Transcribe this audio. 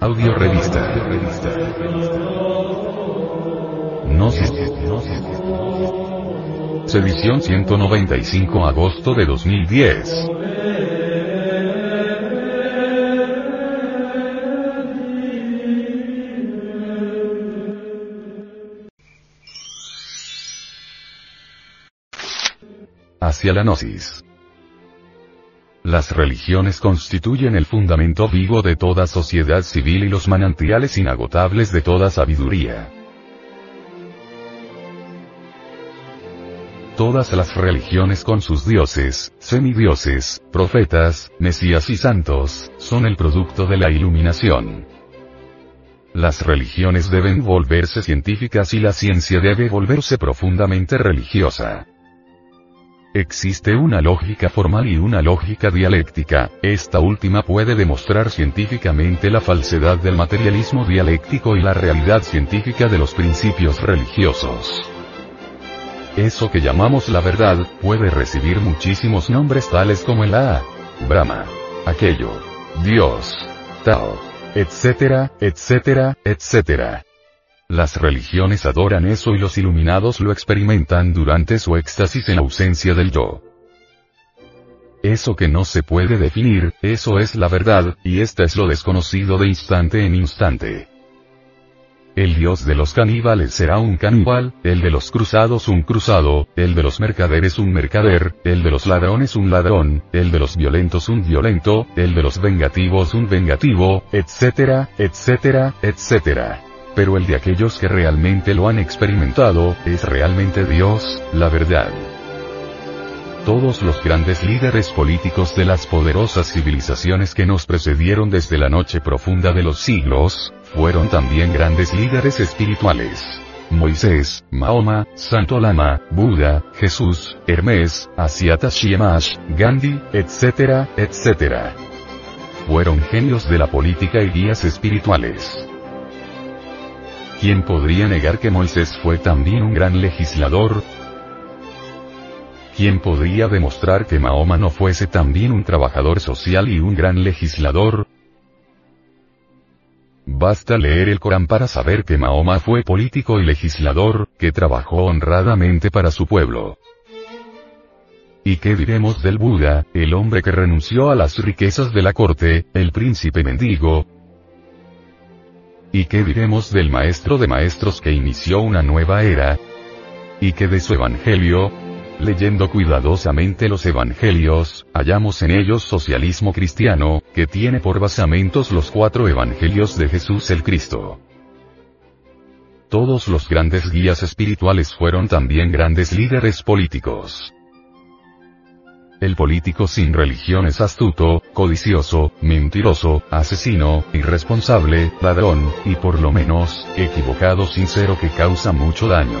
Audio revista. Gnosis. Edición 195 agosto de 2010. Hacia la gnosis. Las religiones constituyen el fundamento vivo de toda sociedad civil y los manantiales inagotables de toda sabiduría. Todas las religiones con sus dioses, semidioses, profetas, mesías y santos, son el producto de la iluminación. Las religiones deben volverse científicas y la ciencia debe volverse profundamente religiosa. Existe una lógica formal y una lógica dialéctica, esta última puede demostrar científicamente la falsedad del materialismo dialéctico y la realidad científica de los principios religiosos. Eso que llamamos la verdad, puede recibir muchísimos nombres tales como el A, Brahma, aquello, Dios, Tao, etcétera, etcétera, etcétera. Las religiones adoran eso y los iluminados lo experimentan durante su éxtasis en ausencia del yo. Eso que no se puede definir, eso es la verdad, y esta es lo desconocido de instante en instante. El dios de los caníbales será un caníbal, el de los cruzados un cruzado, el de los mercaderes un mercader, el de los ladrones un ladrón, el de los violentos un violento, el de los vengativos un vengativo, etcétera, etcétera, etcétera pero el de aquellos que realmente lo han experimentado, es realmente Dios, la verdad. Todos los grandes líderes políticos de las poderosas civilizaciones que nos precedieron desde la noche profunda de los siglos, fueron también grandes líderes espirituales. Moisés, Mahoma, Santo Lama, Buda, Jesús, Hermes, Asiata Shiemash, Gandhi, etc., etc. Fueron genios de la política y guías espirituales. ¿Quién podría negar que Moisés fue también un gran legislador? ¿Quién podría demostrar que Mahoma no fuese también un trabajador social y un gran legislador? Basta leer el Corán para saber que Mahoma fue político y legislador, que trabajó honradamente para su pueblo. ¿Y qué diremos del Buda, el hombre que renunció a las riquezas de la corte, el príncipe mendigo, ¿Y qué diremos del Maestro de Maestros que inició una nueva era? ¿Y qué de su Evangelio? Leyendo cuidadosamente los Evangelios, hallamos en ellos socialismo cristiano, que tiene por basamentos los cuatro Evangelios de Jesús el Cristo. Todos los grandes guías espirituales fueron también grandes líderes políticos. El político sin religión es astuto, codicioso, mentiroso, asesino, irresponsable, ladrón, y por lo menos, equivocado sincero que causa mucho daño.